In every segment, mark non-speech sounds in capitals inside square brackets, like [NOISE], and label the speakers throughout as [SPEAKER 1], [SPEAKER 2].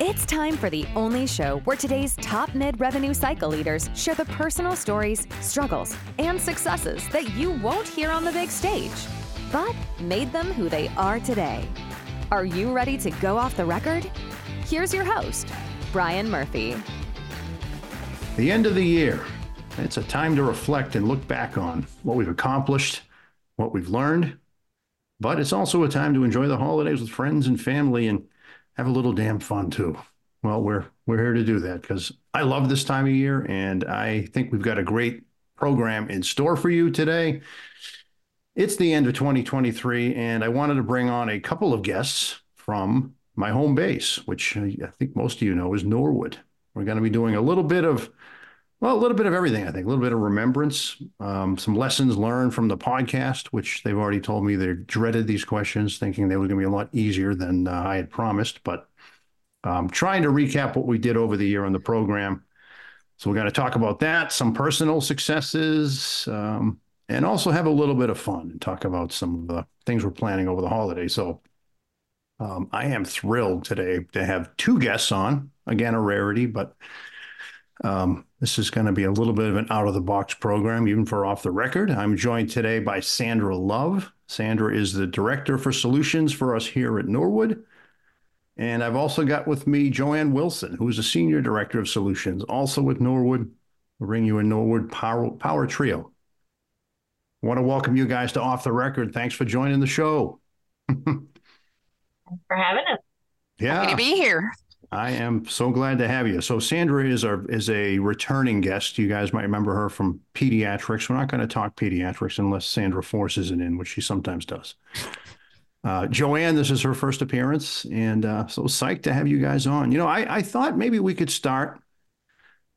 [SPEAKER 1] It's time for the only show where today's top mid revenue cycle leaders share the personal stories, struggles, and successes that you won't hear on the big stage, but made them who they are today. Are you ready to go off the record? Here's your host, Brian Murphy.
[SPEAKER 2] The end of the year. It's a time to reflect and look back on what we've accomplished, what we've learned, but it's also a time to enjoy the holidays with friends and family and have a little damn fun too. Well, we're we're here to do that because I love this time of year, and I think we've got a great program in store for you today. It's the end of 2023, and I wanted to bring on a couple of guests from my home base, which I think most of you know is Norwood. We're going to be doing a little bit of well, a little bit of everything, I think. A little bit of remembrance, um, some lessons learned from the podcast, which they've already told me they dreaded these questions, thinking they were going to be a lot easier than uh, I had promised. But um, trying to recap what we did over the year on the program. So we're going to talk about that, some personal successes, um, and also have a little bit of fun and talk about some of the things we're planning over the holiday. So um, I am thrilled today to have two guests on. Again, a rarity, but um, this is going to be a little bit of an out of the box program, even for off the record. I'm joined today by Sandra Love. Sandra is the director for solutions for us here at Norwood. And I've also got with me Joanne Wilson, who is a senior director of solutions, also with Norwood. We'll bring you a Norwood Power, Power Trio. I want to welcome you guys to Off the Record. Thanks for joining the show. [LAUGHS]
[SPEAKER 3] Thanks for having us.
[SPEAKER 2] Yeah.
[SPEAKER 4] Happy to be here.
[SPEAKER 2] I am so glad to have you. So Sandra is our is a returning guest. You guys might remember her from pediatrics. We're not going to talk pediatrics unless Sandra forces it in, which she sometimes does. Uh, Joanne, this is her first appearance, and uh, so psyched to have you guys on. You know, I, I thought maybe we could start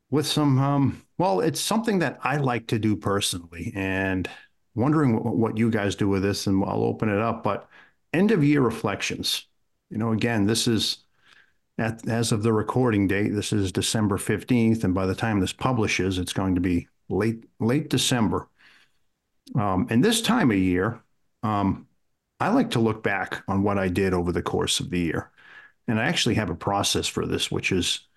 [SPEAKER 2] with some. Um, well, it's something that I like to do personally, and wondering what, what you guys do with this, and I'll open it up. But end of year reflections. You know, again, this is at, as of the recording date, this is December 15th, and by the time this publishes, it's going to be late late December. Um, and this time of year, um, I like to look back on what I did over the course of the year. And I actually have a process for this, which is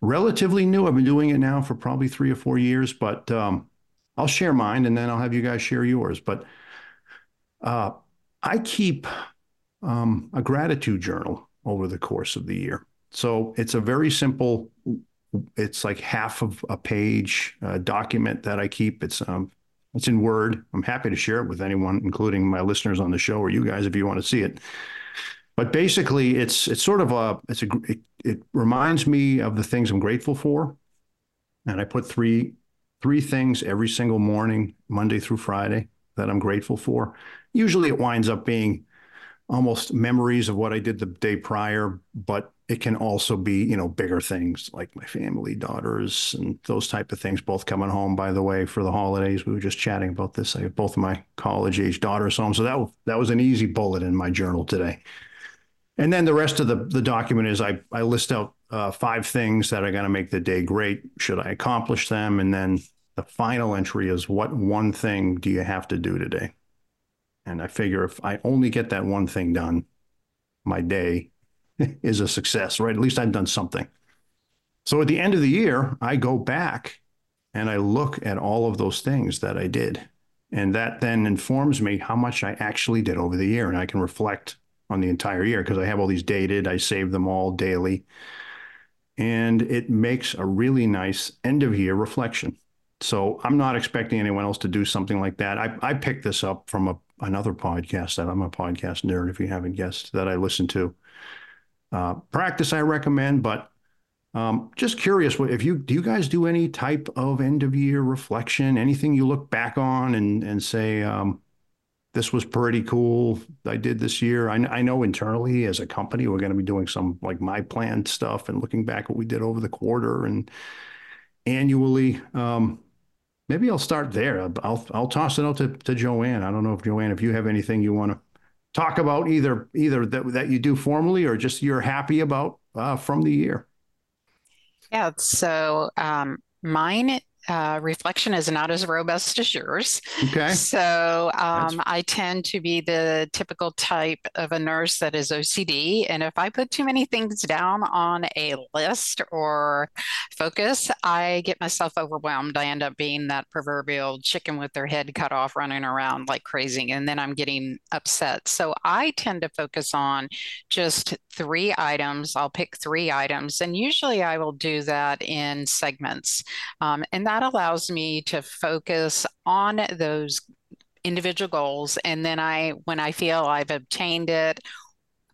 [SPEAKER 2] relatively new. I've been doing it now for probably three or four years, but um, I'll share mine and then I'll have you guys share yours. But uh, I keep um, a gratitude journal over the course of the year. So it's a very simple, it's like half of a page uh, document that I keep. It's um, it's in Word. I'm happy to share it with anyone, including my listeners on the show or you guys if you want to see it. But basically, it's it's sort of a it's a it, it reminds me of the things I'm grateful for, and I put three three things every single morning, Monday through Friday, that I'm grateful for. Usually, it winds up being almost memories of what I did the day prior, but it can also be, you know, bigger things like my family, daughters, and those type of things. Both coming home, by the way, for the holidays. We were just chatting about this. I have both of my college age daughters home, so that that was an easy bullet in my journal today. And then the rest of the the document is I I list out uh, five things that are going to make the day great. Should I accomplish them? And then the final entry is what one thing do you have to do today? And I figure if I only get that one thing done, my day [LAUGHS] is a success, right? At least I've done something. So at the end of the year, I go back and I look at all of those things that I did. And that then informs me how much I actually did over the year. And I can reflect on the entire year because I have all these dated, I save them all daily. And it makes a really nice end of year reflection. So I'm not expecting anyone else to do something like that. I, I picked this up from a, another podcast that I'm a podcast nerd, if you haven't guessed, that I listen to. Uh, practice I recommend, but um, just curious, if you do you guys do any type of end of year reflection? Anything you look back on and and say um, this was pretty cool I did this year? I, I know internally as a company we're going to be doing some like my plan stuff and looking back what we did over the quarter and annually. Um, maybe I'll start there. I'll I'll toss it out to, to Joanne. I don't know if Joanne, if you have anything you want to talk about either either that, that you do formally or just you're happy about uh, from the year.
[SPEAKER 4] Yeah. So um, mine uh, reflection is not as robust as yours.
[SPEAKER 2] Okay.
[SPEAKER 4] So um, I tend to be the typical type of a nurse that is OCD. And if I put too many things down on a list or focus, I get myself overwhelmed. I end up being that proverbial chicken with their head cut off running around like crazy. And then I'm getting upset. So I tend to focus on just three items. I'll pick three items. And usually I will do that in segments. Um, and that allows me to focus on those individual goals. And then I, when I feel I've obtained it,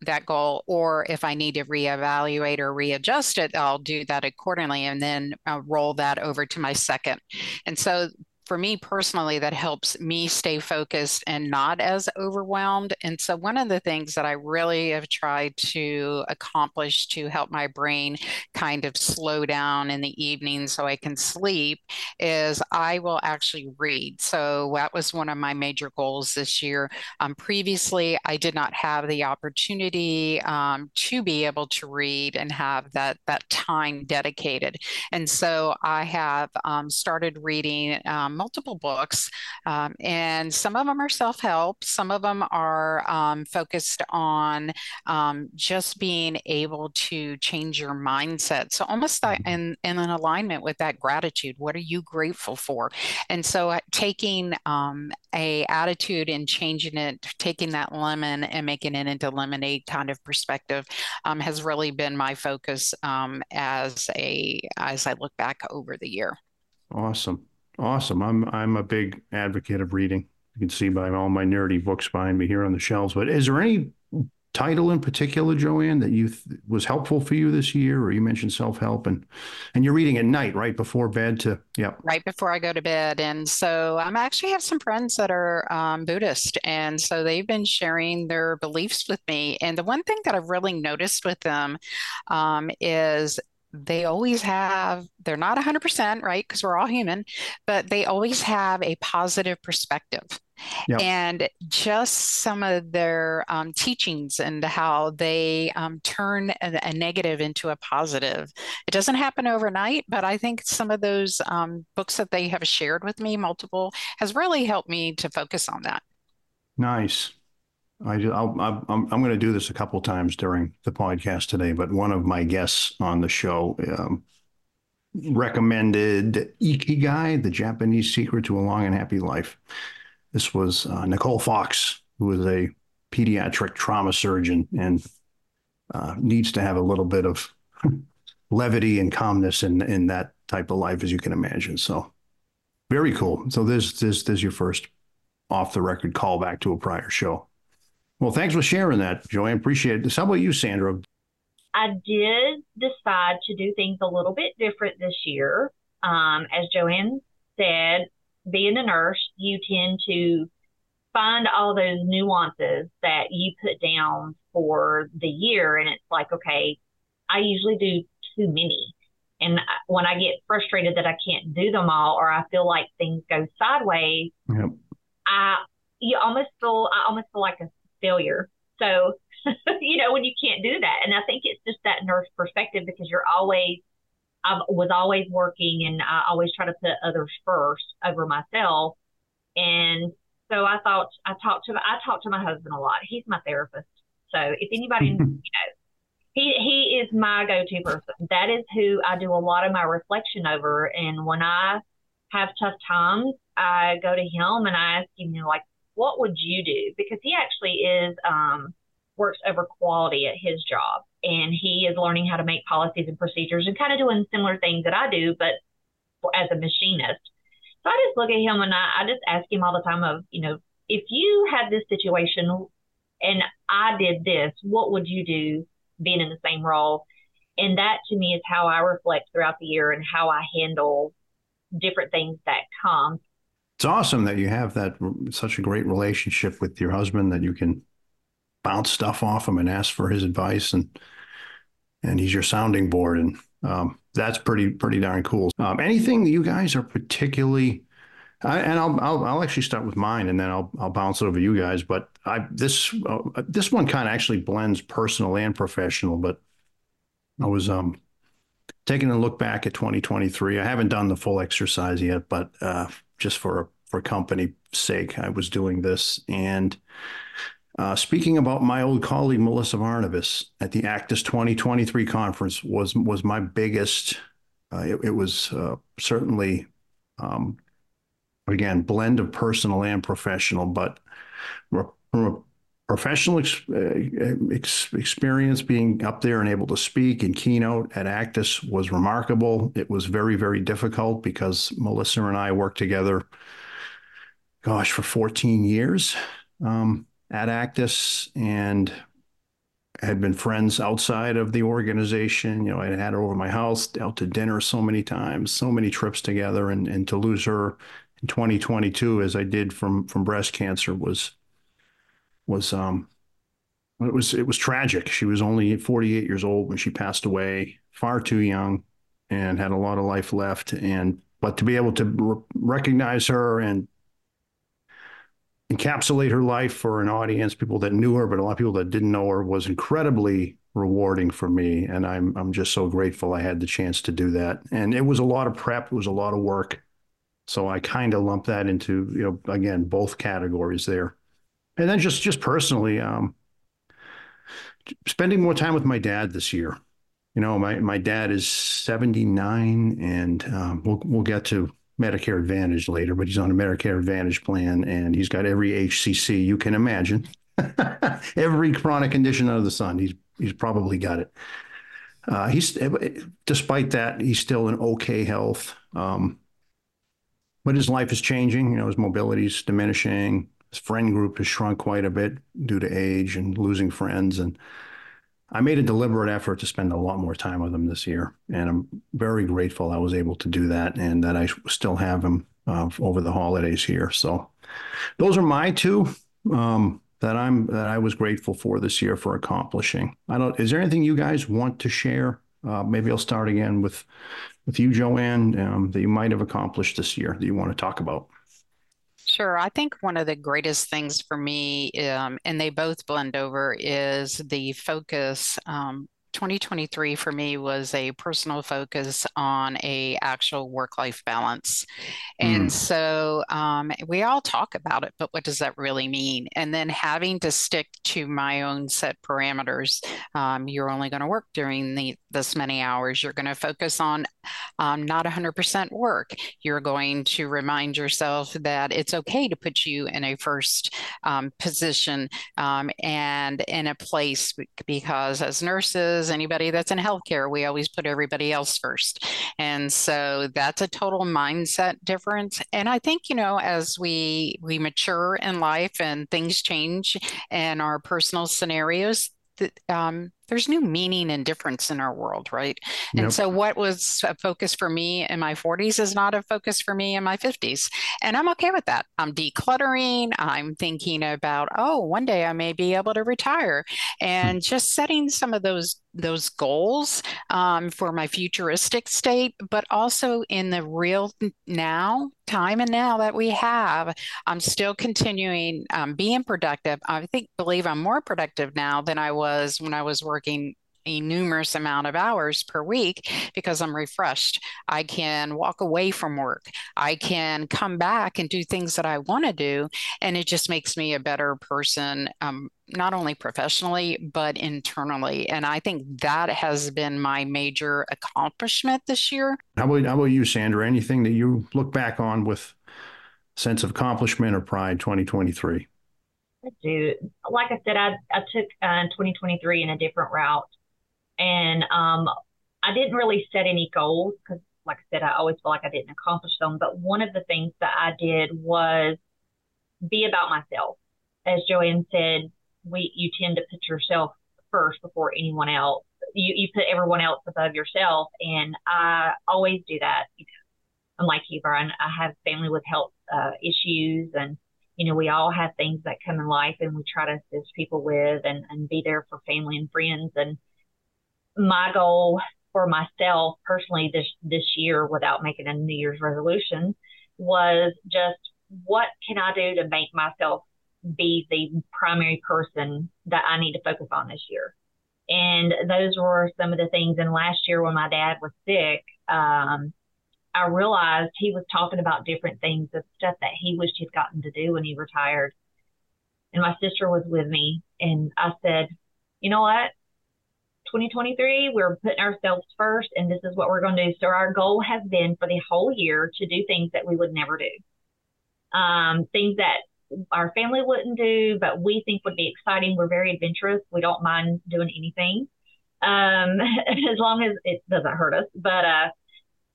[SPEAKER 4] that goal, or if I need to reevaluate or readjust it, I'll do that accordingly and then I'll uh, roll that over to my second. And so for me personally, that helps me stay focused and not as overwhelmed. And so, one of the things that I really have tried to accomplish to help my brain kind of slow down in the evening so I can sleep is I will actually read. So, that was one of my major goals this year. Um, previously, I did not have the opportunity um, to be able to read and have that, that time dedicated. And so, I have um, started reading um, um, multiple books, um, and some of them are self help, some of them are um, focused on um, just being able to change your mindset. So, almost that mm-hmm. in, in an alignment with that gratitude. What are you grateful for? And so, uh, taking um, a attitude and changing it, taking that lemon and making it into lemonade kind of perspective um, has really been my focus as a as I look back over the year.
[SPEAKER 2] Awesome. Awesome. I'm I'm a big advocate of reading. You can see by all my nerdy books behind me here on the shelves. But is there any title in particular, Joanne, that you th- was helpful for you this year? Or you mentioned self help, and and you're reading at night, right before bed. To yeah,
[SPEAKER 4] right before I go to bed. And so I'm actually have some friends that are um, Buddhist, and so they've been sharing their beliefs with me. And the one thing that I've really noticed with them um, is they always have they're not 100% right because we're all human but they always have a positive perspective. Yep. and just some of their um, teachings and how they um, turn a, a, negative into a positive. It doesn't happen overnight but i think some of those um, books that they have shared with me multiple has really helped me to focus on that.
[SPEAKER 2] Nice I, I'll, I'm, I'm going to do this a couple times during the podcast today, but one of my guests on the show um, recommended Ikigai, the Japanese secret to a long and happy life. This was uh, Nicole Fox, who is a pediatric trauma surgeon and uh, needs to have a little bit of [LAUGHS] levity and calmness in in that type of life, as you can imagine. So, very cool. So, this this this is your first off the record callback to a prior show. Well, thanks for sharing that, Joanne. Appreciate it. How about you, Sandra?
[SPEAKER 3] I did decide to do things a little bit different this year. Um, as Joanne said, being a nurse, you tend to find all those nuances that you put down for the year. And it's like, okay, I usually do too many. And when I get frustrated that I can't do them all, or I feel like things go sideways, yep. I you almost feel I almost feel like a failure. So, [LAUGHS] you know, when you can't do that. And I think it's just that nurse perspective because you're always, I was always working and I always try to put others first over myself. And so I thought I talked to I talked to my husband a lot. He's my therapist. So if anybody [LAUGHS] you know, he he is my go-to person. That is who I do a lot of my reflection over. And when I have tough times, I go to him and I ask him, you know, like, what would you do? Because he actually is um, works over quality at his job, and he is learning how to make policies and procedures and kind of doing similar things that I do, but as a machinist. So I just look at him and I, I just ask him all the time of, you know, if you had this situation and I did this, what would you do being in the same role? And that to me is how I reflect throughout the year and how I handle different things that come
[SPEAKER 2] it's awesome that you have that such a great relationship with your husband that you can bounce stuff off him and ask for his advice and and he's your sounding board and um, that's pretty pretty darn cool. Um, anything that you guys are particularly I, and I'll, I'll, I'll actually start with mine and then I'll I'll bounce it over you guys. But I this uh, this one kind of actually blends personal and professional. But I was um taking a look back at 2023. I haven't done the full exercise yet, but uh, just for for company sake, I was doing this. And uh, speaking about my old colleague Melissa Varnavas at the ACDIS 2023 conference was was my biggest. Uh, it, it, was uh, certainly, um, again, blend of personal and professional, but from a professional ex- uh, ex- experience being up there and able to speak and keynote at ACDIS was remarkable. It was very, very difficult because Melissa and I worked together, gosh, for 14 years um, at ACDIS and had been friends outside of the organization. You know, I had her over my house, out to dinner so many times, so many trips together, and and to lose her in 2022 as I did from from breast cancer was was um it was it was tragic. She was only 48 years old when she passed away, far too young, and had a lot of life left. And but to be able to re- recognize her and encapsulate her life for an audience, people that knew her, but a lot of people that didn't know her, was incredibly rewarding for me. And I'm I'm just so grateful I had the chance to do that. And it was a lot of prep, it was a lot of work. So I kind of lump that into, you know, again, both categories there and then just just personally, um, spending more time with my dad this year. You know, my my dad is seventy nine, and um, we'll we'll get to Medicare Advantage later, but he's on a Medicare Advantage plan, and he's got every HCC you can imagine, [LAUGHS] every chronic condition under the sun. He's he's probably got it. Uh, he's despite that, he's still in okay health. Um, but his life is changing. You know, his mobility is diminishing friend group has shrunk quite a bit due to age and losing friends. And I made a deliberate effort to spend a lot more time with him this year. And I'm very grateful I was able to do that and that I still have him uh, over the holidays here. So those are my two um, that I'm that I was grateful for this year for accomplishing. I don't. Is there anything you guys want to share? Uh, maybe I'll start again with with you, Joanne, um, that you might have accomplished this year that you want to talk about.
[SPEAKER 4] Sure. I think one of the greatest things for me, um, and they both blend over, is the focus um, 2023 for me was a personal focus on a actual work-life balance. And mm. so um, we all talk about it, but what does that really mean? And then having to stick to my own set parameters. Um, you're only going to work during the, this many hours. You're going to focus on um, not 100% work. You're going to remind yourself that it's okay to put you in a first um, position um, and in a place because as nurses, anybody that's in healthcare, we always put everybody else first. And so that's a total mindset difference. And I think, you know, as we we mature in life and things change and our personal scenarios, um, there's new meaning and difference in our world, right? Yep. And so, what was a focus for me in my 40s is not a focus for me in my 50s. And I'm okay with that. I'm decluttering. I'm thinking about, oh, one day I may be able to retire and hmm. just setting some of those those goals um, for my futuristic state, but also in the real now, time and now that we have, I'm still continuing um, being productive. I think, believe I'm more productive now than I was when I was working a numerous amount of hours per week because I'm refreshed. I can walk away from work. I can come back and do things that I want to do. And it just makes me a better person, um, not only professionally, but internally. And I think that has been my major accomplishment this year.
[SPEAKER 2] How about, how about you, Sandra? Anything that you look back on with sense of accomplishment or pride 2023?
[SPEAKER 3] I do. Like I said, I, I took uh, 2023 in a different route. And um, I didn't really set any goals because, like I said, I always feel like I didn't accomplish them. But one of the things that I did was be about myself. As Joanne said, we you tend to put yourself first before anyone else. You you put everyone else above yourself, and I always do that. You know, I'm like you, Brian. I have family with health uh, issues, and you know we all have things that come in life, and we try to assist people with and and be there for family and friends. And my goal for myself personally this this year without making a New Year's resolution was just what can I do to make myself be the primary person that I need to focus on this year. And those were some of the things. And last year, when my dad was sick, um, I realized he was talking about different things of stuff that he wished he'd gotten to do when he retired. And my sister was with me, and I said, you know what? 2023, we're putting ourselves first, and this is what we're going to do. So, our goal has been for the whole year to do things that we would never do, um, things that our family wouldn't do, but we think would be exciting. We're very adventurous. We don't mind doing anything um, [LAUGHS] as long as it doesn't hurt us. But uh,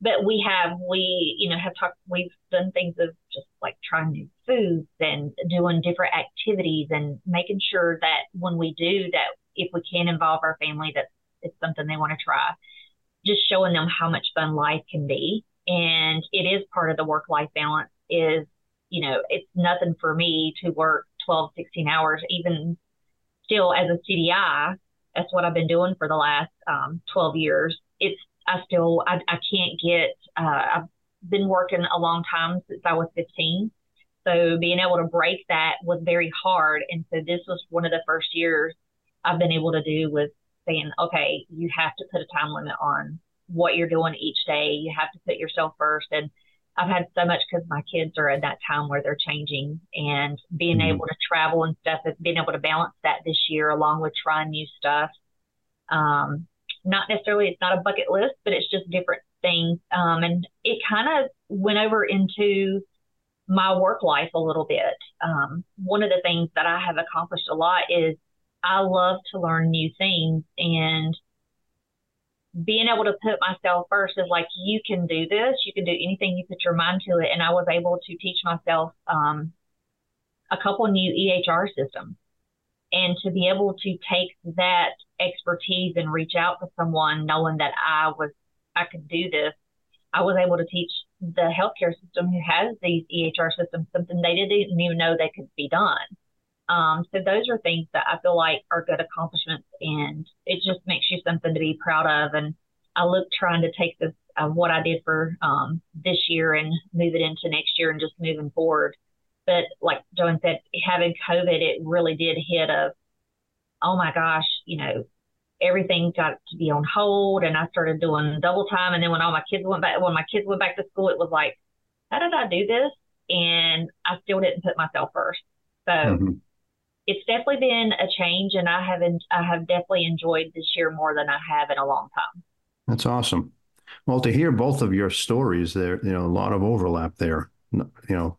[SPEAKER 3] but we have we you know have talked we've done things of just like trying new foods and doing different activities and making sure that when we do that if we can involve our family that it's something they want to try just showing them how much fun life can be and it is part of the work life balance is you know it's nothing for me to work 12 16 hours even still as a cdi that's what i've been doing for the last um, 12 years it's I still I, I can't get. Uh, I've been working a long time since I was 15, so being able to break that was very hard. And so this was one of the first years I've been able to do was saying, okay, you have to put a time limit on what you're doing each day. You have to put yourself first. And I've had so much because my kids are at that time where they're changing and being mm-hmm. able to travel and stuff, being able to balance that this year along with trying new stuff. Um, not necessarily it's not a bucket list, but it's just different things. Um, and it kind of went over into my work life a little bit. Um, one of the things that I have accomplished a lot is I love to learn new things and being able to put myself first is like you can do this, you can do anything you put your mind to it. And I was able to teach myself um, a couple new EHR systems and to be able to take that expertise and reach out to someone knowing that I was I could do this, I was able to teach the healthcare system who has these EHR systems something they didn't even know they could be done. Um, so those are things that I feel like are good accomplishments, and it just makes you something to be proud of. And I look trying to take this uh, what I did for um, this year and move it into next year and just moving forward. But like Joanne said, having COVID, it really did hit a oh my gosh, you know, everything got to be on hold and I started doing double time. And then when all my kids went back, when my kids went back to school, it was like, how did I do this? And I still didn't put myself first. So mm-hmm. It's definitely been a change and I haven't, I have definitely enjoyed this year more than I have in a long time.
[SPEAKER 2] That's awesome. Well, to hear both of your stories there, you know, a lot of overlap there, you know,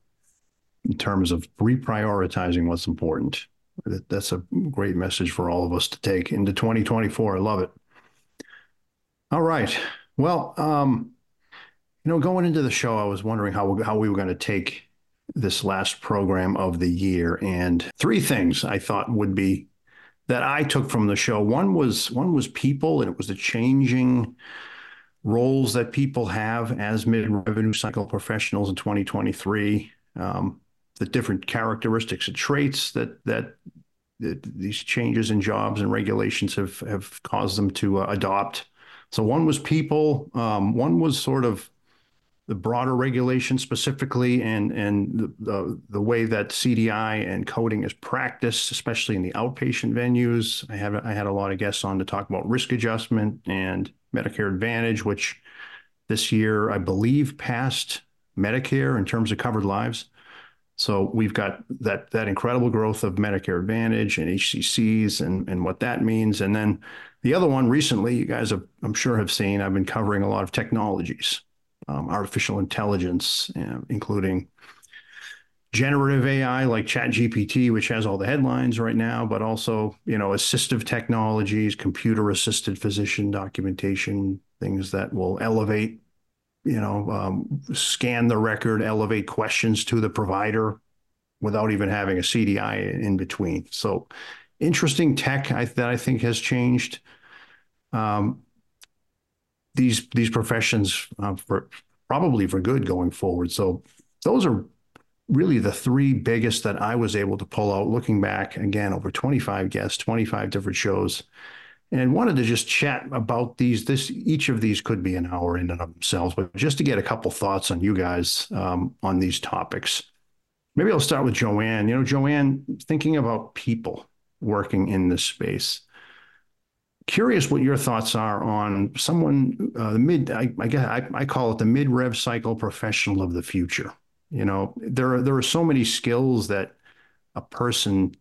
[SPEAKER 2] in terms of reprioritizing what's important that's a great message for all of us to take into 2024. I love it. All right. Well, um, you know, going into the show, I was wondering how how we were going to take this last program of the year, and three things I thought would be that I took from the show. One was one was people, and it was the changing roles that people have as mid revenue cycle professionals in 2023. Um, the different characteristics and traits that that, that these changes in jobs and regulations have have caused them to uh, adopt. So one was people, um, one was sort of the broader regulation specifically, and and the, the, the way that CDI and coding is practiced, especially in the outpatient venues. I had I had a lot of guests on to talk about risk adjustment and Medicare Advantage, which this year I believe passed Medicare in terms of covered lives. So we've got that that incredible growth of Medicare Advantage and HCCs and and what that means. And then the other one recently, you guys have, I'm sure have seen. I've been covering a lot of technologies, um, artificial intelligence, uh, including generative AI like ChatGPT, which has all the headlines right now, but also you know assistive technologies, computer assisted physician documentation, things that will elevate you know, um, scan the record, elevate questions to the provider without even having a CDI in between. So interesting tech I, that I think has changed um, these these professions uh, for probably for good going forward. So those are really the three biggest that I was able to pull out looking back again over 25 guests, 25 different shows and wanted to just chat about these. This each of these could be an hour in and of themselves, but just to get a couple thoughts on you guys um, on these topics. Maybe I'll start with Joanne. You know, Joanne, thinking about people working in this space, curious what your thoughts are on someone uh, the mid. I, I guess I, I call it the mid rev cycle professional of the future. You know, there are there are so many skills that a person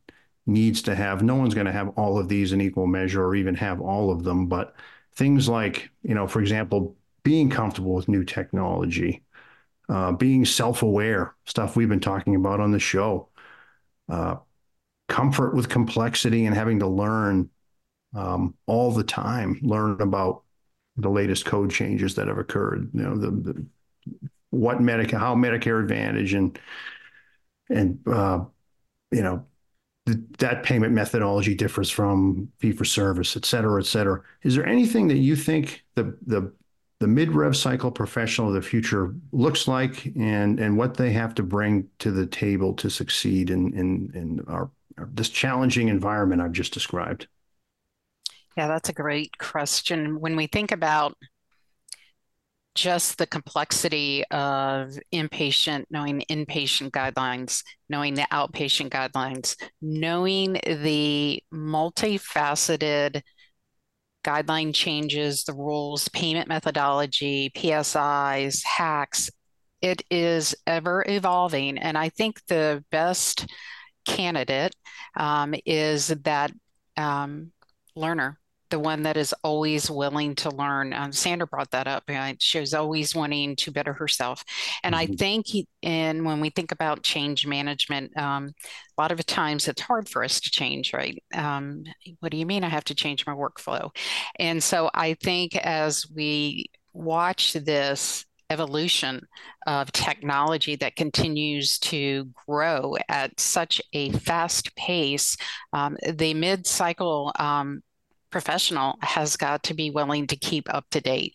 [SPEAKER 2] needs to have. No one's going to have all of these in equal measure or even have all of them, but things like, you know, for example, being comfortable with new technology, uh, being self-aware, stuff we've been talking about on the show, uh, comfort with complexity and having to learn um, all the time, learn about the latest code changes that have occurred. You know, the, the what Medicare, how Medicare Advantage and and uh, you know that payment methodology differs from fee for service, et cetera, et cetera. Is there anything that you think the the the mid rev cycle professional of the future looks like and and what they have to bring to the table to succeed in in in our, our this challenging environment I've just described?
[SPEAKER 4] Yeah, that's a great question. When we think about just the complexity of inpatient, knowing inpatient guidelines, knowing the outpatient guidelines, knowing the multifaceted guideline changes, the rules, payment methodology, PSIs, HACs. It is ever evolving. And I think the best candidate um, is that um, learner the one that is always willing to learn. Um, Sandra brought that up. Uh, she was always wanting to better herself. And mm-hmm. I think, he, and when we think about change management, um, a lot of times it's hard for us to change, right? Um, what do you mean I have to change my workflow? And so I think as we watch this evolution of technology that continues to grow at such a fast pace. Um, the mid cycle um, professional has got to be willing to keep up to date.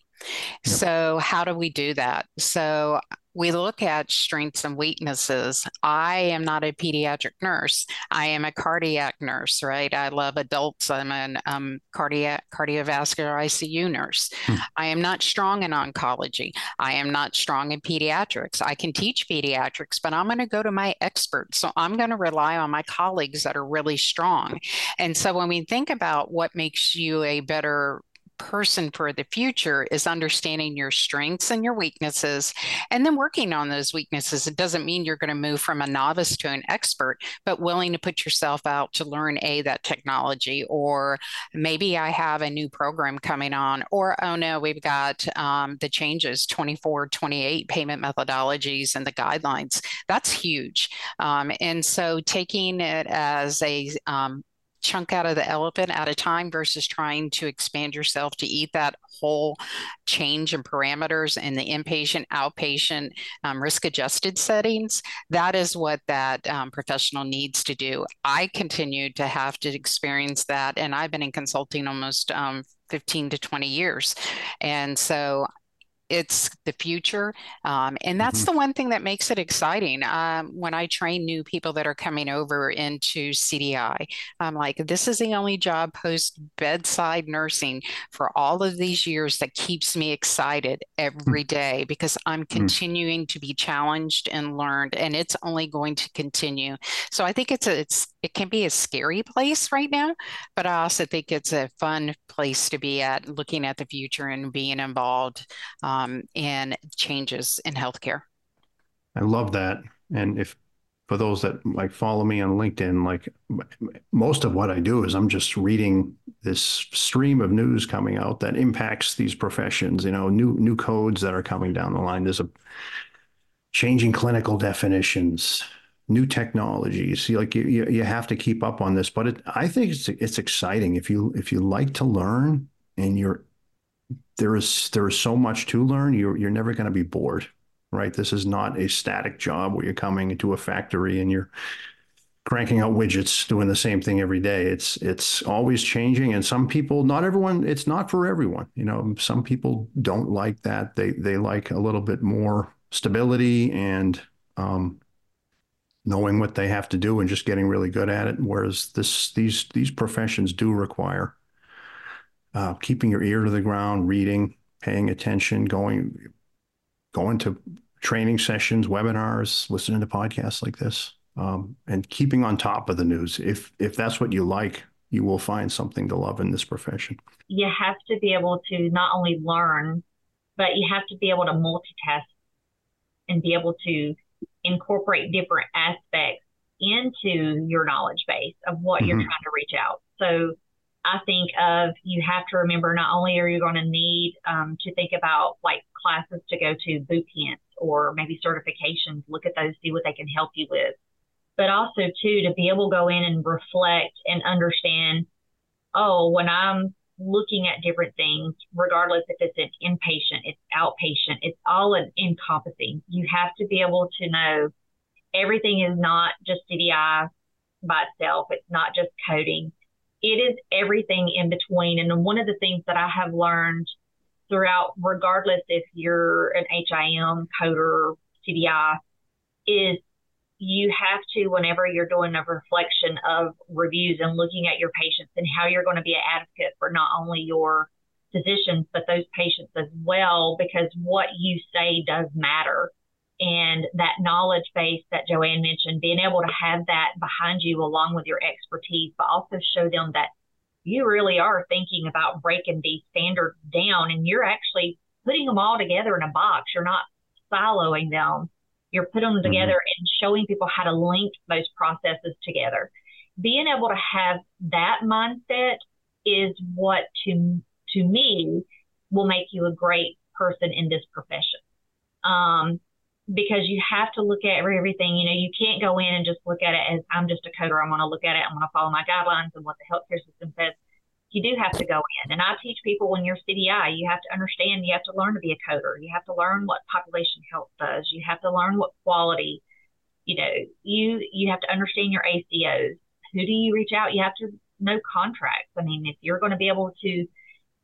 [SPEAKER 4] Yep. So, how do we do that? So, we look at strengths and weaknesses. I am not a pediatric nurse. I am a cardiac nurse, right? I love adults. I'm a um, cardiac cardiovascular ICU nurse. Hmm. I am not strong in oncology. I am not strong in pediatrics. I can teach pediatrics, but I'm going to go to my experts. So I'm going to rely on my colleagues that are really strong. And so when we think about what makes you a better person for the future is understanding your strengths and your weaknesses and then working on those weaknesses. It doesn't mean you're going to move from a novice to an expert, but willing to put yourself out to learn a that technology or maybe I have a new program coming on or oh no, we've got um, the changes 24, 28 payment methodologies and the guidelines. That's huge. Um, and so taking it as a um, chunk out of the elephant at a time versus trying to expand yourself to eat that whole change in parameters in the inpatient, outpatient, um, risk adjusted settings. That is what that um, professional needs to do. I continue to have to experience that, and I've been in consulting almost um, 15 to 20 years. And so it's the future. Um, and that's mm-hmm. the one thing that makes it exciting. Um, when I train new people that are coming over into CDI, I'm like, this is the only job post bedside nursing for all of these years that keeps me excited mm. every day because I'm mm. continuing to be challenged and learned, and it's only going to continue. So I think it's a, it's, it can be a scary place right now, but I also think it's a fun place to be at looking at the future and being involved. Um, um, and changes in healthcare.
[SPEAKER 2] I love that. And if for those that like follow me on LinkedIn, like most of what I do is I'm just reading this stream of news coming out that impacts these professions. You know, new new codes that are coming down the line. There's a changing clinical definitions, new technologies. You like you, you have to keep up on this. But it, I think it's it's exciting if you if you like to learn and you're there is there is so much to learn. You're you're never going to be bored, right? This is not a static job where you're coming into a factory and you're cranking out widgets doing the same thing every day it's it's always changing and some people not everyone it's not for everyone you know some people don't like that they they like a little bit more stability and um, knowing what they have to do and just getting really good at it whereas this these these professions do require uh, keeping your ear to the ground, reading, paying attention, going going to training sessions, webinars, listening to podcasts like this, um, and keeping on top of the news. If if that's what you like, you will find something to love in this profession.
[SPEAKER 3] You have to be able to not only learn, but you have to be able to multitask and be able to incorporate different aspects into your knowledge base of what mm-hmm. you're trying to reach out. So I think of you have to remember not only are you going to need um, to think about like classes to go to, boot camps or maybe certifications, look at those, see what they can help you with, but also too to be able to go in and reflect and understand, oh, when I'm looking at different things, regardless if it's an inpatient, it's outpatient, it's all an encompassing. You have to be able to know everything is not just CDI by itself. It's not just coding. It is everything in between. And one of the things that I have learned throughout, regardless if you're an HIM coder, CDI, is you have to, whenever you're doing a reflection of reviews and looking at your patients and how you're going to be an advocate for not only your physicians, but those patients as well, because what you say does matter. And that knowledge base that Joanne mentioned, being able to have that behind you along with your expertise, but also show them that you really are thinking about breaking these standards down and you're actually putting them all together in a box. You're not siloing them you're putting them mm-hmm. together mm-hmm. and showing people how to link those processes together. Being able to have that mindset is what to to me will make you a great person in this profession. Um, because you have to look at everything. You know, you can't go in and just look at it as I'm just a coder. I'm going to look at it. I'm going to follow my guidelines and what the healthcare system says you do have to go in. And I teach people when you're CDI, you have to understand, you have to learn to be a coder. You have to learn what population health does. You have to learn what quality, you know, you, you have to understand your ACOs. Who do you reach out? You have to know contracts. I mean, if you're going to be able to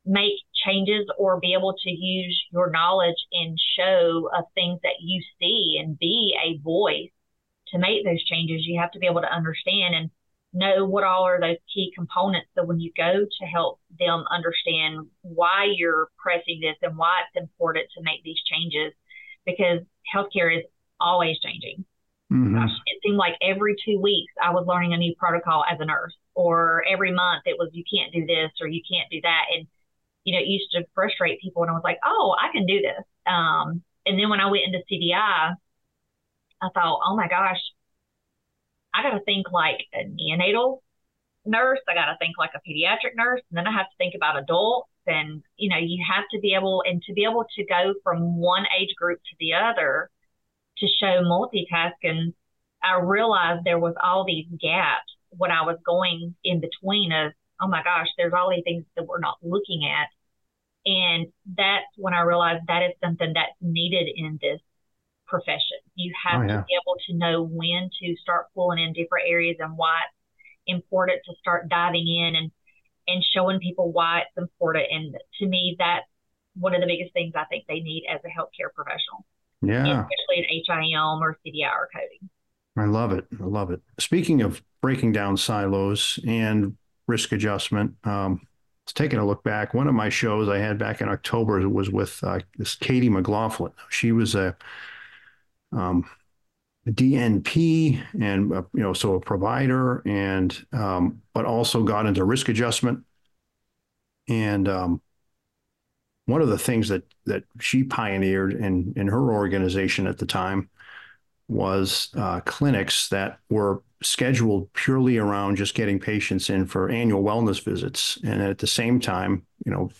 [SPEAKER 3] make changes or be able to use your knowledge and show of things that you see and be a voice to make those changes, you have to be able to understand. And know what all are those key components. So when you go to help them understand why you're pressing this and why it's important to make these changes, because healthcare is always changing. Mm-hmm. Gosh, it seemed like every two weeks I was learning a new protocol as a nurse, or every month it was you can't do this or you can't do that, and you know it used to frustrate people. And I was like, oh, I can do this. Um, and then when I went into CDI, I thought, oh my gosh, I got to think like a neonatal nurse. I got to think like a pediatric nurse. And then I have to think about adults. And, you know, you have to be able, and to be able to go from one age group to the other to show multitasking, I realized there was all these gaps when I was going in between of, oh my gosh, there's all these things that we're not looking at. And that's when I realized that is something that's needed in this profession. You have oh, yeah. to be able to know when to start pulling in different areas and why it's important to start diving in and and showing people why it's important. And to me, that's one of the biggest things I think they need as a healthcare professional.
[SPEAKER 2] Yeah.
[SPEAKER 3] Especially in HIM or CDI or coding.
[SPEAKER 2] I love it. I love it. Speaking of breaking down silos and risk adjustment, um, taking a look back. One of my shows I had back in October was with uh, this Katie McLaughlin. She was a um, DNP and uh, you know so a provider and um, but also got into risk adjustment and um, one of the things that that she pioneered in in her organization at the time was uh, clinics that were scheduled purely around just getting patients in for annual wellness visits and at the same time you know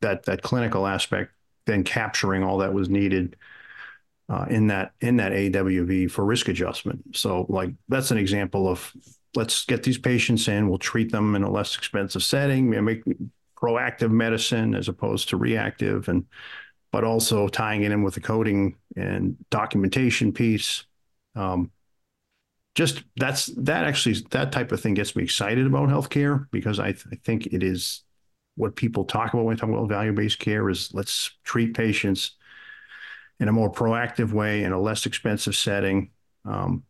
[SPEAKER 2] that that clinical aspect then capturing all that was needed uh, in that in that AWV for risk adjustment. So like that's an example of let's get these patients in, we'll treat them in a less expensive setting, and make proactive medicine as opposed to reactive, and but also tying it in with the coding and documentation piece. Um, just that's that actually that type of thing gets me excited about healthcare because I, th- I think it is what people talk about when they talk about value based care is let's treat patients in a more proactive way in a less expensive setting um,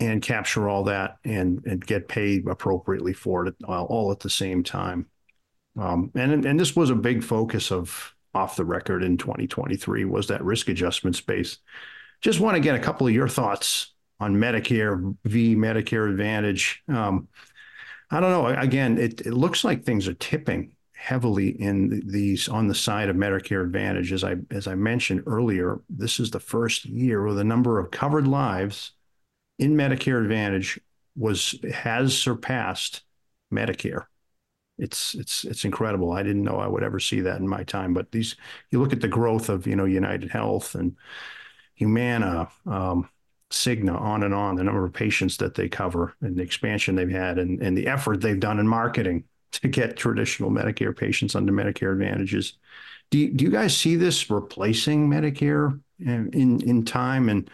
[SPEAKER 2] and capture all that and, and get paid appropriately for it all, all at the same time. Um, and, and this was a big focus of off the record in 2023 was that risk adjustment space. Just want to get a couple of your thoughts on Medicare v Medicare Advantage. Um, I don't know. Again, it, it looks like things are tipping heavily in these on the side of Medicare Advantage. As I as I mentioned earlier, this is the first year where the number of covered lives in Medicare Advantage was has surpassed Medicare. It's it's it's incredible. I didn't know I would ever see that in my time. But these you look at the growth of you know United Health and Humana, um, Cigna, on and on, the number of patients that they cover and the expansion they've had and, and the effort they've done in marketing [LAUGHS] to get traditional Medicare patients under Medicare advantages. Do you, do you guys see this replacing Medicare in in, time? And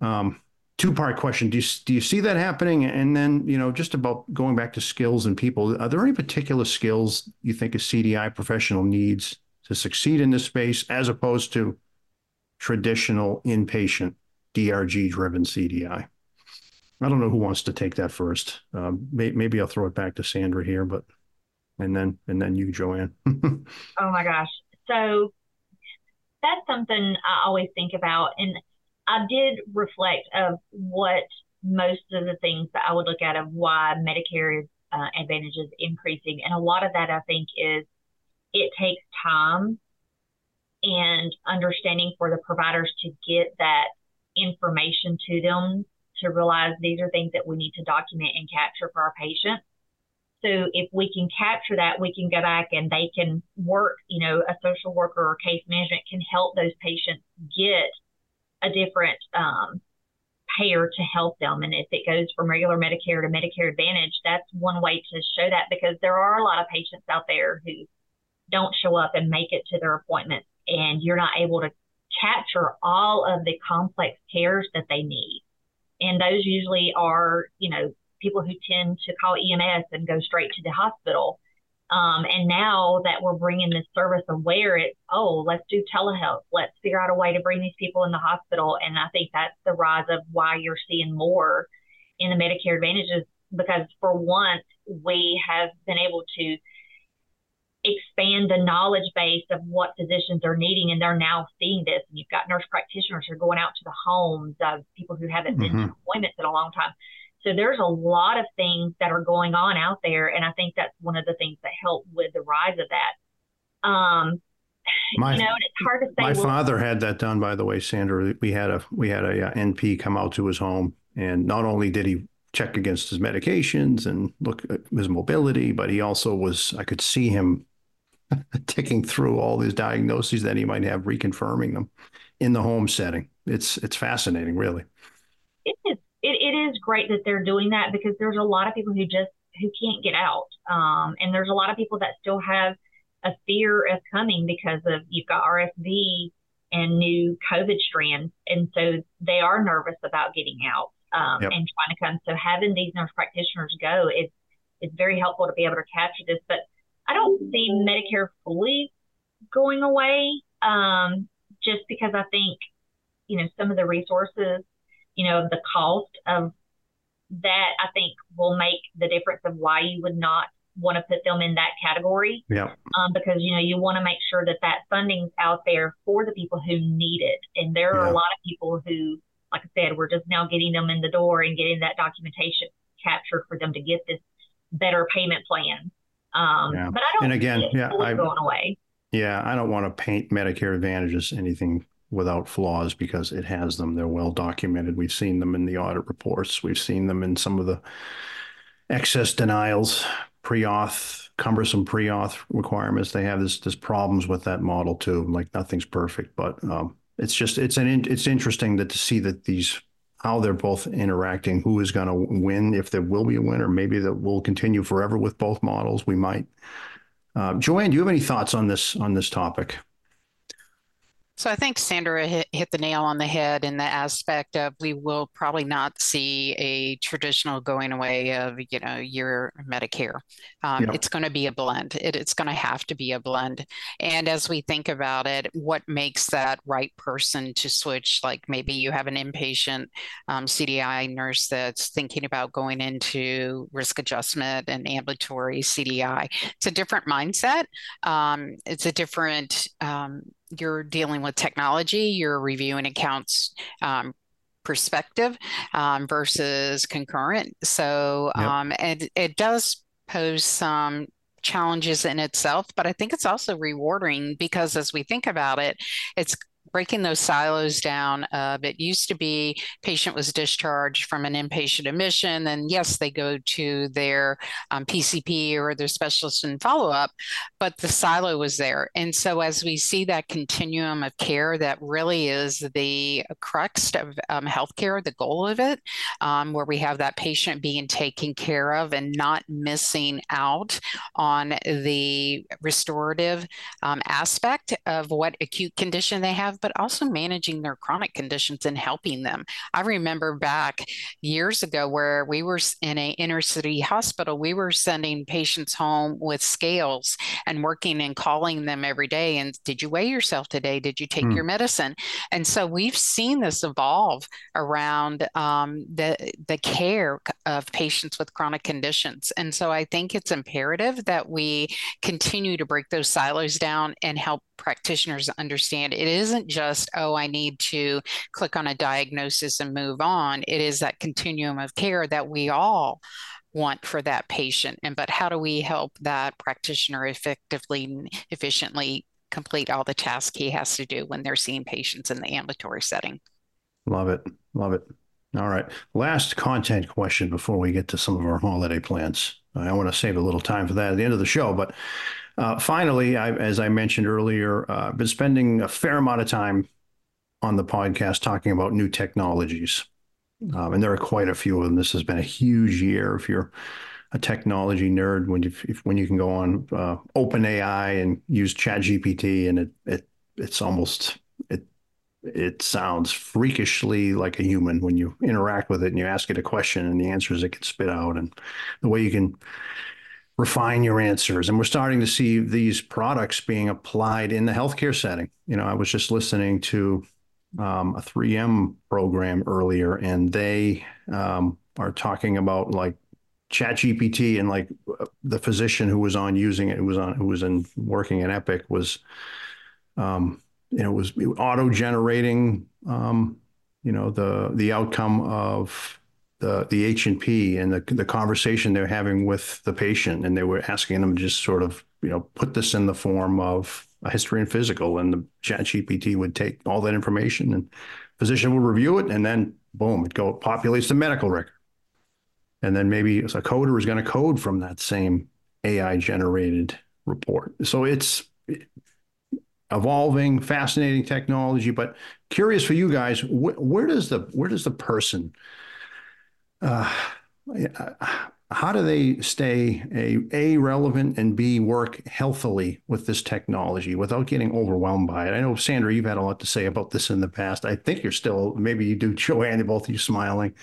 [SPEAKER 2] um, two part question: Do you do you see that happening? And then you know, just about going back to skills and people, are there any particular skills you think a CDI professional needs to succeed in this space, as opposed to traditional inpatient DRG driven CDI? I don't know who wants to take that first. Um, may, maybe I'll throw it back to Sandra here, but and then and then you, Joanne. [LAUGHS]
[SPEAKER 3] oh my gosh! So that's something I always think about, and I did reflect of what most of the things that I would look at of why Medicare uh, Advantage is increasing, and a lot of that I think is it takes time and understanding for the providers to get that information to them to realize these are things that we need to document and capture for our patients. So if we can capture that, we can go back and they can work, you know, a social worker or case management can help those patients get a different um, payer to help them. And if it goes from regular Medicare to Medicare Advantage, that's one way to show that because there are a lot of patients out there who don't show up and make it to their appointments and you're not able to capture all of the complex cares that they need. And those usually are, you know, people who tend to call EMS and go straight to the hospital. Um, and now that we're bringing this service of where it's, oh, let's do telehealth. Let's figure out a way to bring these people in the hospital. And I think that's the rise of why you're seeing more in the Medicare Advantages because for once we have been able to expand the knowledge base of what physicians are needing and they're now seeing this and you've got nurse practitioners who are going out to the homes of people who haven't been mm-hmm. to appointments in a long time so there's a lot of things that are going on out there and i think that's one of the things that helped with the rise of that um my, you know, it's hard to say.
[SPEAKER 2] My well, father had that done, by the way, Sandra. We had a we had a, a NP come out to his home, and not only did he check against his medications and look at his mobility, but he also was. I could see him [LAUGHS] ticking through all these diagnoses that he might have, reconfirming them in the home setting. It's it's fascinating, really.
[SPEAKER 3] It is. It, it is great that they're doing that because there's a lot of people who just who can't get out, um, and there's a lot of people that still have a fear of coming because of you've got RSV and new COVID strands, and so they are nervous about getting out um, yep. and trying to come. So having these nurse practitioners go is is very helpful to be able to capture this, but see Medicare fully going away um, just because I think, you know, some of the resources, you know, the cost of that, I think will make the difference of why you would not want to put them in that category.
[SPEAKER 2] Yeah.
[SPEAKER 3] Um, because, you know, you want to make sure that that funding's out there for the people who need it. And there are yeah. a lot of people who, like I said, we're just now getting them in the door and getting that documentation captured for them to get this better payment plan. Um, yeah. But I don't
[SPEAKER 2] and again, yeah,
[SPEAKER 3] I, going away.
[SPEAKER 2] Yeah, I don't want to paint Medicare Advantage as anything without flaws because it has them. They're well documented. We've seen them in the audit reports. We've seen them in some of the excess denials, pre-auth, cumbersome pre-auth requirements. They have this this problems with that model too. Like nothing's perfect, but um, it's just it's an it's interesting that to see that these how they're both interacting, who is going to win, if there will be a winner, maybe that will continue forever with both models. We might. Uh, Joanne, do you have any thoughts on this on this topic?
[SPEAKER 4] So I think Sandra hit, hit, the nail on the head in the aspect of we will probably not see a traditional going away of you know your Medicare. Um, It's going to be a blend. It, it's going to have to be a blend. And as we think about it, what makes that right person to switch? Like maybe you have an inpatient um, CDI nurse that's thinking about going into risk adjustment and ambulatory CDI. It's a different mindset. Um, it's a different um, you're dealing with technology, you're reviewing accounts um, prospective um, versus concurrent. So, yep. um, and it does pose some challenges in itself, but I think it's also rewarding because as we think about it, it's breaking those silos down. Uh, it used to be patient was discharged from an inpatient admission, and yes, they go to their um, PCP or their specialist in follow up, but the silo was there. And so as we see that continuum of care, that really is the crux of um, healthcare, the goal of it, um, where we have that patient being taken care of and not missing out on the restorative um, aspect of what acute condition they have but also managing their chronic conditions and helping them. I remember back years ago where we were in a inner city hospital, we were sending patients home with scales and working and calling them every day. And did you weigh yourself today? Did you take mm. your medicine? And so we've seen this evolve around um, the the care of patients with chronic conditions. And so I think it's imperative that we continue to break those silos down and help practitioners understand it isn't just, oh, I need to click on a diagnosis and move on. It is that continuum of care that we all want for that patient. And but how do we help that practitioner effectively, efficiently complete all the tasks he has to do when they're seeing patients in the ambulatory setting?
[SPEAKER 2] Love it. Love it. All right. Last content question before we get to some of our holiday plans. I want to save a little time for that at the end of the show, but uh, finally, I, as I mentioned earlier, uh, been spending a fair amount of time on the podcast talking about new technologies. Um, and there are quite a few of them. This has been a huge year. If you're a technology nerd, when you if, when you can go on uh, OpenAI and use ChatGPT, and it it it's almost it it sounds freakishly like a human when you interact with it and you ask it a question and the answers it can spit out, and the way you can refine your answers. And we're starting to see these products being applied in the healthcare setting. You know, I was just listening to um, a 3M program earlier, and they um, are talking about like Chat GPT and like the physician who was on using it, who was on who was in working at Epic was, um, you know, was auto generating, um, you know, the the outcome of the the H and P and the the conversation they're having with the patient, and they were asking them to just sort of you know put this in the form of a history and physical, and the Chat GPT would take all that information, and physician would review it, and then boom, it go populates the medical record, and then maybe a coder is going to code from that same AI generated report. So it's evolving, fascinating technology, but curious for you guys, wh- where does the where does the person Uh, how do they stay a, a relevant and b work healthily with this technology without getting overwhelmed by it? I know sandra you've had a lot to say about this in the past. I think you're still maybe you do [LAUGHS] joanne both of you smiling.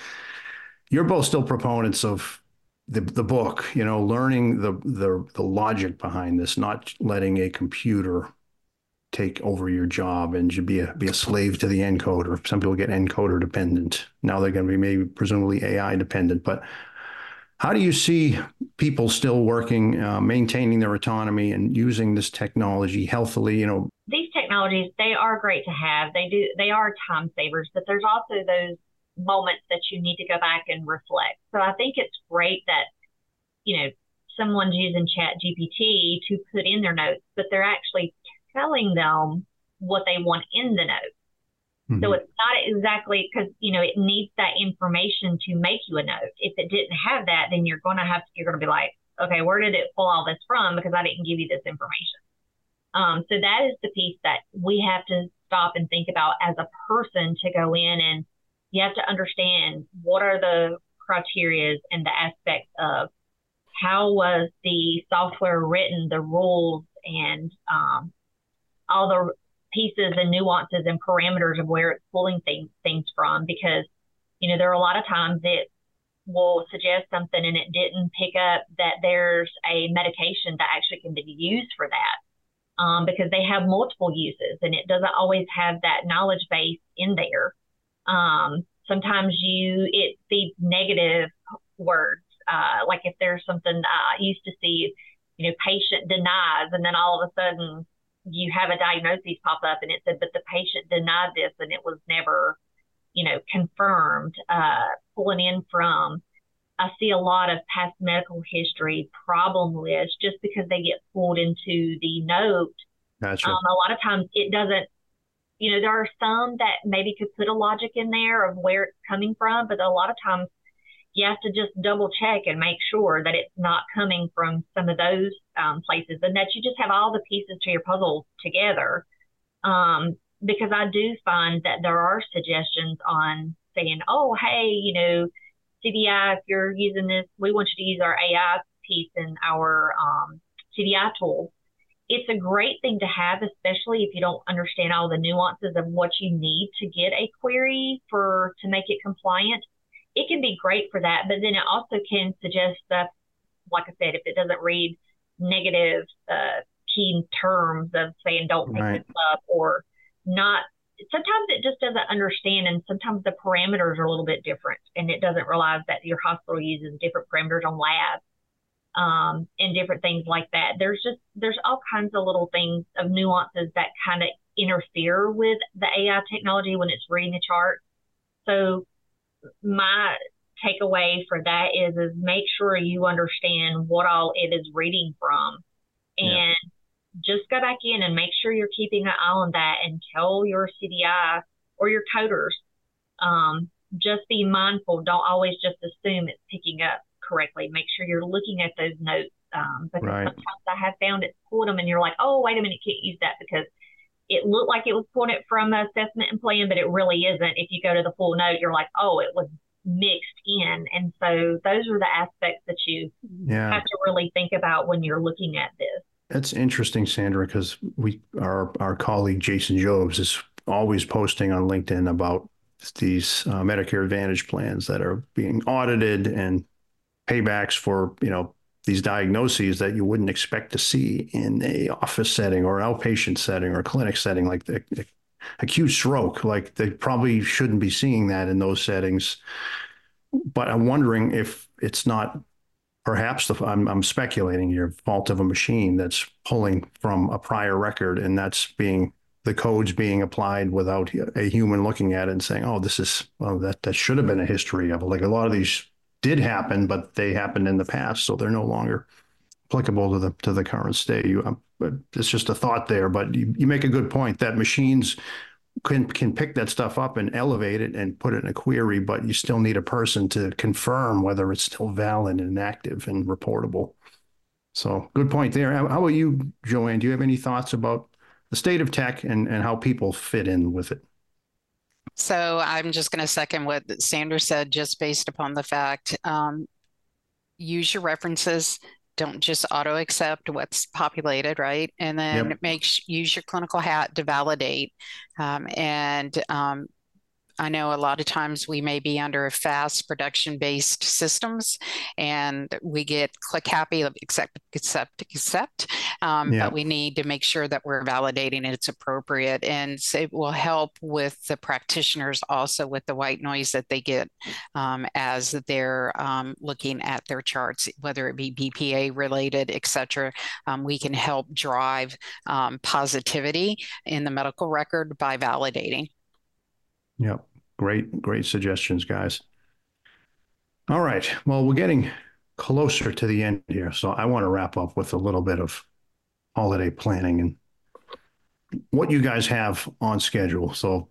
[SPEAKER 2] You're both still proponents of the, the book you know learning the, the the logic behind this not letting a computer take over your job and you be a be a slave to the encoder. Some people get encoder dependent. Now they're going to be maybe presumably AI dependent. But how do you see people still working, uh, maintaining their autonomy and using this technology healthily? You know,
[SPEAKER 3] these technologies they are great to have. They do they are time savers, but there's also those moments that you need to go back and reflect. So I think it's great that you know someone's using Chat GPT to put in their notes, but they're actually telling them what they want in the note. Mm-hmm. So it's not exactly because you know it needs that information to make you a note. If it didn't have that, then you're going to have you're going to be like, okay, where did it pull all this from? Because I didn't give you this information. Um, so that is the piece that we have to stop and think about as a person to go in and you have to understand what are the criteria and the aspects of how was the software written, the rules and um, all the pieces and nuances and parameters of where it's pulling things things from because you know there are a lot of times it will suggest something and it didn't pick up that there's a medication that actually can be used for that um, because they have multiple uses and it doesn't always have that knowledge base in there. Um, sometimes you it feeds negative words uh, like if there's something I used to see you know patient denies and then all of a sudden you have a diagnosis pop up and it said, but the patient denied this and it was never you know, confirmed, uh, pulling in from. I see a lot of past medical history problem lists just because they get pulled into the note.
[SPEAKER 2] Gotcha.
[SPEAKER 3] Um, a lot of times it doesn't, you know, there are some that maybe could put a logic in there of where it's coming from, but a lot of times you have to just double check and make sure that it's not coming from some of those um, places and that you just have all the pieces to your puzzle together. Um, because I do find that there are suggestions on saying, oh, hey, you know, CDI, if you're using this, we want you to use our AI piece in our um, CDI tool. It's a great thing to have, especially if you don't understand all the nuances of what you need to get a query for to make it compliant it can be great for that, but then it also can suggest stuff, like I said, if it doesn't read negative uh, key terms of saying don't pick right. this up or not. Sometimes it just doesn't understand, and sometimes the parameters are a little bit different, and it doesn't realize that your hospital uses different parameters on labs um, and different things like that. There's just there's all kinds of little things of nuances that kind of interfere with the AI technology when it's reading the chart. So my takeaway for that is is make sure you understand what all it is reading from and yeah. just go back in and make sure you're keeping an eye on that and tell your CDI or your coders um, just be mindful don't always just assume it's picking up correctly make sure you're looking at those notes um, because right. sometimes I have found it pulled them and you're like oh wait a minute can't use that because it looked like it was pulling it from assessment and plan, but it really isn't. If you go to the full note, you're like, oh, it was mixed in. And so those are the aspects that you yeah. have to really think about when you're looking at this.
[SPEAKER 2] That's interesting, Sandra, because we our our colleague Jason Jobs is always posting on LinkedIn about these uh, Medicare Advantage plans that are being audited and paybacks for you know these diagnoses that you wouldn't expect to see in a office setting or outpatient setting or clinic setting like the, the acute stroke like they probably shouldn't be seeing that in those settings but i'm wondering if it's not perhaps the I'm, I'm speculating here fault of a machine that's pulling from a prior record and that's being the codes being applied without a human looking at it and saying oh this is well that that should have been a history of it like a lot of these did happen, but they happened in the past, so they're no longer applicable to the to the current state. You, um, um, it's just a thought there, but you, you make a good point that machines can can pick that stuff up and elevate it and put it in a query, but you still need a person to confirm whether it's still valid and active and reportable. So good point there. How, how about you, Joanne? Do you have any thoughts about the state of tech and, and how people fit in with it?
[SPEAKER 4] So I'm just going to second what Sandra said, just based upon the fact um, use your references. Don't just auto accept what's populated, right? And then yep. make use your clinical hat to validate. Um, and um, I know a lot of times we may be under fast production based systems and we get click happy, accept, accept, accept. Um, yeah. But we need to make sure that we're validating it's appropriate. And it will help with the practitioners also with the white noise that they get um, as they're um, looking at their charts, whether it be BPA related, et cetera. Um, we can help drive um, positivity in the medical record by validating.
[SPEAKER 2] Yep. Great, great suggestions, guys. All right. Well, we're getting closer to the end here. So I want to wrap up with a little bit of holiday planning and what you guys have on schedule. So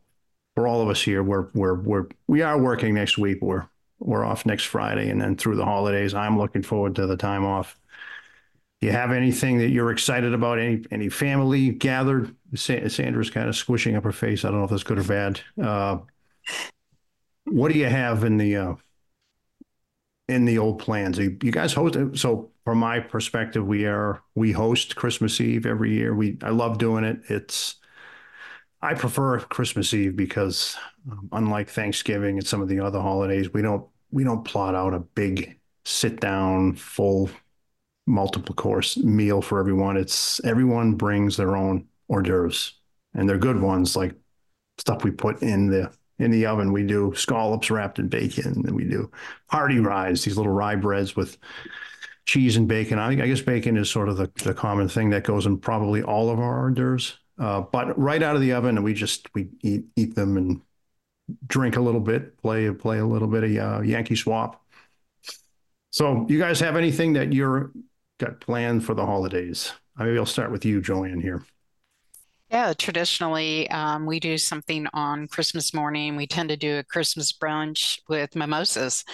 [SPEAKER 2] for all of us here, we're we're we're we are working next week. We're we're off next Friday and then through the holidays. I'm looking forward to the time off. You have anything that you're excited about? Any any family gathered? Sandra's kind of squishing up her face. I don't know if that's good or bad. Uh, what do you have in the uh, in the old plans? You, you guys host so from my perspective, we are we host Christmas Eve every year. We I love doing it. It's I prefer Christmas Eve because um, unlike Thanksgiving and some of the other holidays, we don't we don't plot out a big sit down full multiple course meal for everyone. It's everyone brings their own hors d'oeuvres and they're good ones like stuff we put in the in the oven. We do scallops wrapped in bacon, and we do party ryes, these little rye breads with cheese and bacon. I, I guess bacon is sort of the, the common thing that goes in probably all of our hors d'oeuvres. Uh, but right out of the oven, and we just we eat eat them and drink a little bit, play play a little bit of uh, Yankee Swap. So, you guys have anything that you're got planned for the holidays? Maybe I'll start with you, Joanne. Here.
[SPEAKER 4] Yeah, traditionally, um, we do something on Christmas morning. We tend to do a Christmas brunch with mimosas.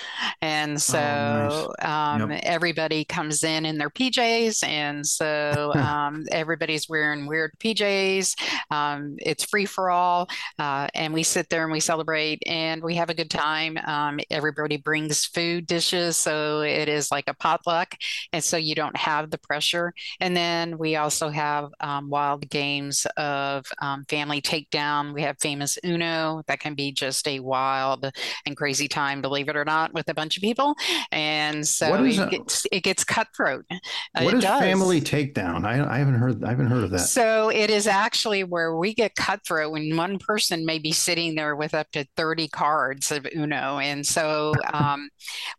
[SPEAKER 4] And so oh, nice. um, yep. everybody comes in in their PJs. And so [LAUGHS] um, everybody's wearing weird PJs. Um, it's free for all. Uh, and we sit there and we celebrate and we have a good time. Um, everybody brings food dishes. So it is like a potluck. And so you don't have the pressure. And then we also have um, wild games of um, family takedown. We have famous Uno that can be just a wild and crazy time, believe it or not, with a bunch of people. And so it gets, it gets, cutthroat.
[SPEAKER 2] Uh, what is does. family takedown? I, I haven't heard I haven't heard of that.
[SPEAKER 4] So it is actually where we get cutthroat when one person may be sitting there with up to 30 cards of Uno. And so um,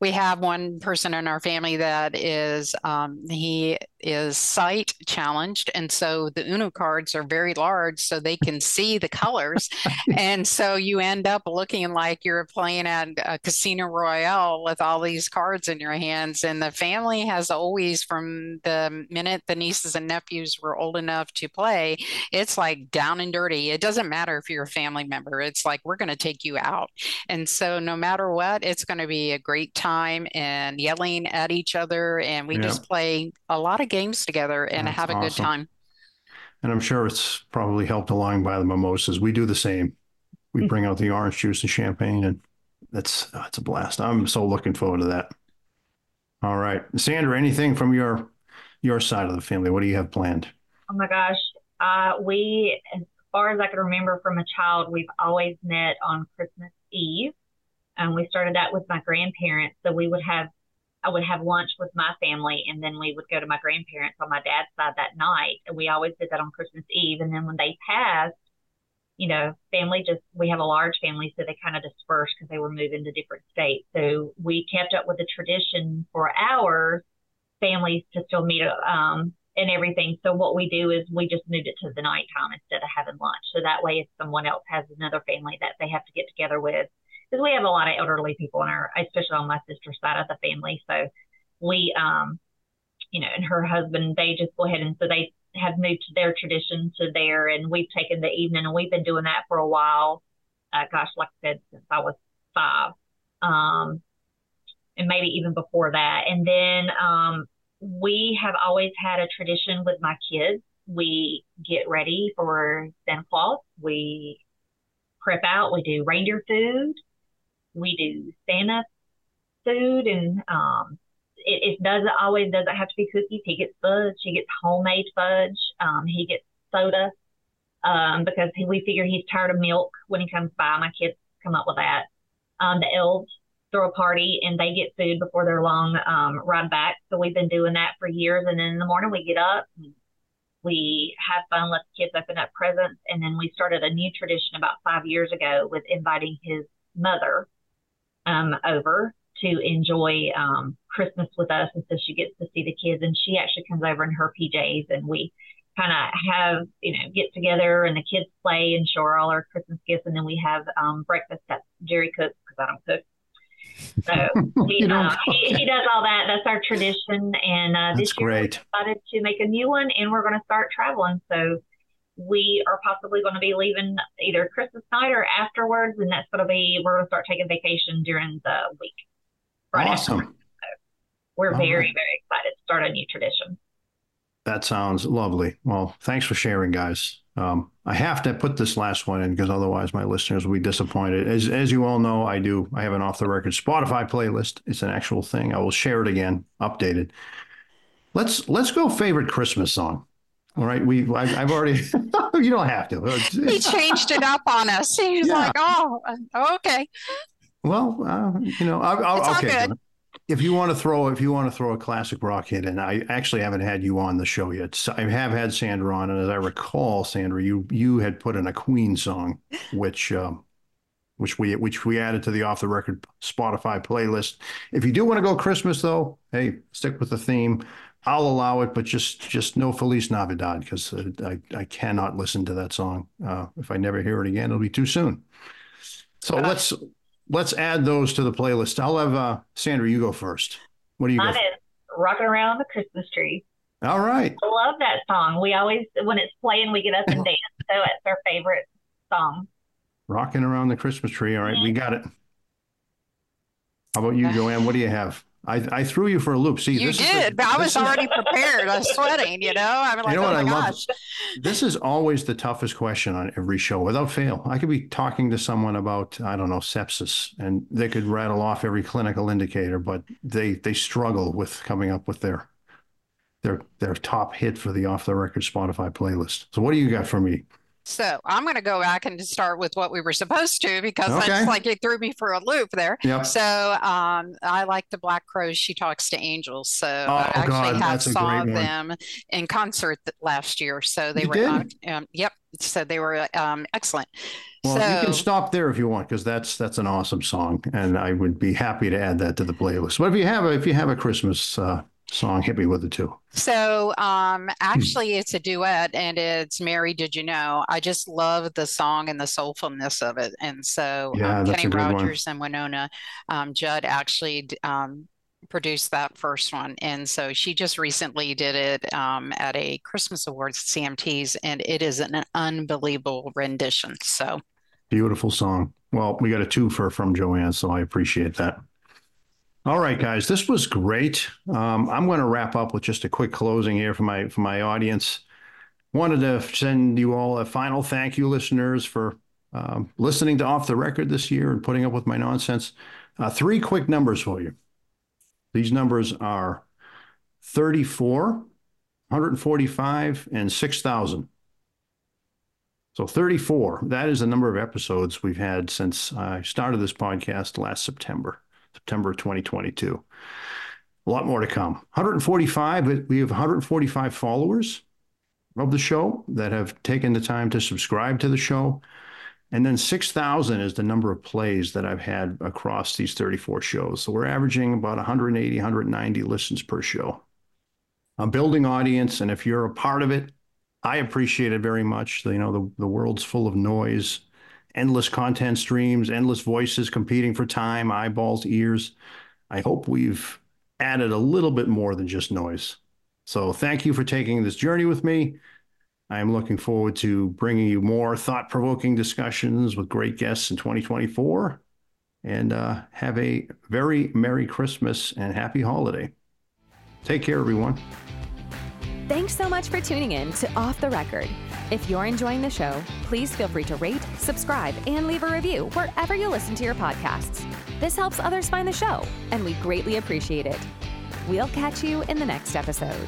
[SPEAKER 4] we have one person in our family that is um, he is sight challenged and so the uno cards are very large so they can see the colors. [LAUGHS] And so you end up looking like you're playing at a casino royale with all these cards in your hands and the family has always from the minute the nieces and nephews were old enough to play it's like down and dirty. It doesn't matter if you're a family member it's like we're going to take you out. And so no matter what it's going to be a great time and yelling at each other and we yeah. just play a lot of games together and That's have a awesome. good time.
[SPEAKER 2] And I'm sure it's probably helped along by the mimosas. We do the same. We mm. bring out the orange juice and champagne, and that's that's a blast. I'm so looking forward to that. All right, Sandra, anything from your your side of the family? What do you have planned?
[SPEAKER 3] Oh my gosh, uh, we, as far as I can remember from a child, we've always met on Christmas Eve, and we started that with my grandparents. So we would have I would have lunch with my family and then we would go to my grandparents on my dad's side that night. And we always did that on Christmas Eve. And then when they passed, you know, family just, we have a large family, so they kind of dispersed because they were moving to different states. So we kept up with the tradition for our families to still meet um, and everything. So what we do is we just moved it to the nighttime instead of having lunch. So that way, if someone else has another family that they have to get together with, because we have a lot of elderly people in our, especially on my sister's side of the family. So we, um, you know, and her husband, they just go ahead and so they have moved their tradition to there, and we've taken the evening, and we've been doing that for a while. Uh, gosh, like I said, since I was five, um, and maybe even before that. And then um, we have always had a tradition with my kids. We get ready for Santa Claus. We prep out. We do reindeer food we do Santa food and um, it, it, doesn't always doesn't have to be cookies. He gets fudge. He gets homemade fudge. Um, he gets soda um, because he, we figure he's tired of milk when he comes by. My kids come up with that. Um, the elves throw a party and they get food before their long um, ride back. So we've been doing that for years. And then in the morning we get up, we have fun, let the kids open up presents, and then we started a new tradition about five years ago with inviting his mother um, over to enjoy um, Christmas with us. And so she gets to see the kids and she actually comes over in her PJs and we kind of have, you know, get together and the kids play and show her all our Christmas gifts. And then we have um, breakfast that Jerry cooks because I don't cook. So [LAUGHS] he, uh, he, he, does all that. That's our tradition. And uh, this year great. we decided to make a new one and we're going to start traveling. So we are possibly going to be leaving either Christmas night or afterwards, and that's going to be we're going to start taking vacation during the week.
[SPEAKER 2] Right awesome. So
[SPEAKER 3] we're All very right. very excited to start a new tradition.
[SPEAKER 2] That sounds lovely. Well, thanks for sharing, guys. Um, I have to put this last one in because otherwise my listeners will be disappointed. As as you all know, I do. I have an off the record Spotify playlist. It's an actual thing. I will share it again, updated. Let's let's go favorite Christmas song. All right, we I've, I've already. [LAUGHS] you don't have to.
[SPEAKER 4] he changed it up on us. He was yeah. like, "Oh, okay."
[SPEAKER 2] Well, uh, you know, I, I, okay. If you want to throw, if you want to throw a classic rock hit, and I actually haven't had you on the show yet. So I have had Sandra on, and as I recall, Sandra, you you had put in a Queen song, which um, which we which we added to the off the record Spotify playlist. If you do want to go Christmas though, hey, stick with the theme. I'll allow it, but just just no Feliz Navidad because I I cannot listen to that song. Uh, if I never hear it again, it'll be too soon. So but let's let's add those to the playlist. I'll have uh, Sandra. You go first. What do you?
[SPEAKER 3] Mine is "Rocking Around the Christmas Tree."
[SPEAKER 2] All right.
[SPEAKER 3] I love that song. We always, when it's playing, we get up and [LAUGHS] dance. So it's our favorite song.
[SPEAKER 2] Rocking around the Christmas tree. All right, mm-hmm. we got it. How about you, Joanne? What do you have? I, I threw you for a loop. See,
[SPEAKER 4] you did, a, but I was already prepared. I was sweating, you know. I'm like, you know oh what I gosh. love?
[SPEAKER 2] This is always the toughest question on every show, without fail. I could be talking to someone about I don't know sepsis, and they could rattle off every clinical indicator, but they they struggle with coming up with their their their top hit for the off the record Spotify playlist. So, what do you got for me?
[SPEAKER 4] So I'm going to go back and start with what we were supposed to because okay. that's like it threw me for a loop there. Yep. So um, I like the Black Crowes. She talks to angels. So oh, I actually God, have saw them in concert last year. So they
[SPEAKER 2] you
[SPEAKER 4] were, um, um, yep. So they were um, excellent.
[SPEAKER 2] Well, so, you can stop there if you want because that's that's an awesome song, and I would be happy to add that to the playlist. But if you have a, if you have a Christmas uh, song hit me with it too.
[SPEAKER 4] So um actually it's a duet and it's mary did you know? I just love the song and the soulfulness of it. And so yeah, um, kenny rogers one. and Wynonna um, judd actually um produced that first one. And so she just recently did it um, at a christmas awards cmts and it is an unbelievable rendition. So
[SPEAKER 2] beautiful song. Well we got a two for from joanne so i appreciate that all right, guys, this was great. Um, I'm going to wrap up with just a quick closing here for my for my audience. Wanted to send you all a final thank you, listeners, for um, listening to Off the Record this year and putting up with my nonsense. Uh, three quick numbers for you. These numbers are 34, 145, and 6,000. So 34, that is the number of episodes we've had since I started this podcast last September. September of 2022. A lot more to come. 145, we have 145 followers of the show that have taken the time to subscribe to the show. And then 6,000 is the number of plays that I've had across these 34 shows. So we're averaging about 180, 190 listens per show. I'm building audience, and if you're a part of it, I appreciate it very much. You know, the, the world's full of noise endless content streams, endless voices competing for time, eyeballs, ears. I hope we've added a little bit more than just noise. So thank you for taking this journey with me. I am looking forward to bringing you more thought provoking discussions with great guests in 2024. And uh, have a very Merry Christmas and Happy Holiday. Take care, everyone.
[SPEAKER 1] Thanks so much for tuning in to Off the Record. If you're enjoying the show, please feel free to rate, subscribe, and leave a review wherever you listen to your podcasts. This helps others find the show, and we greatly appreciate it. We'll catch you in the next episode.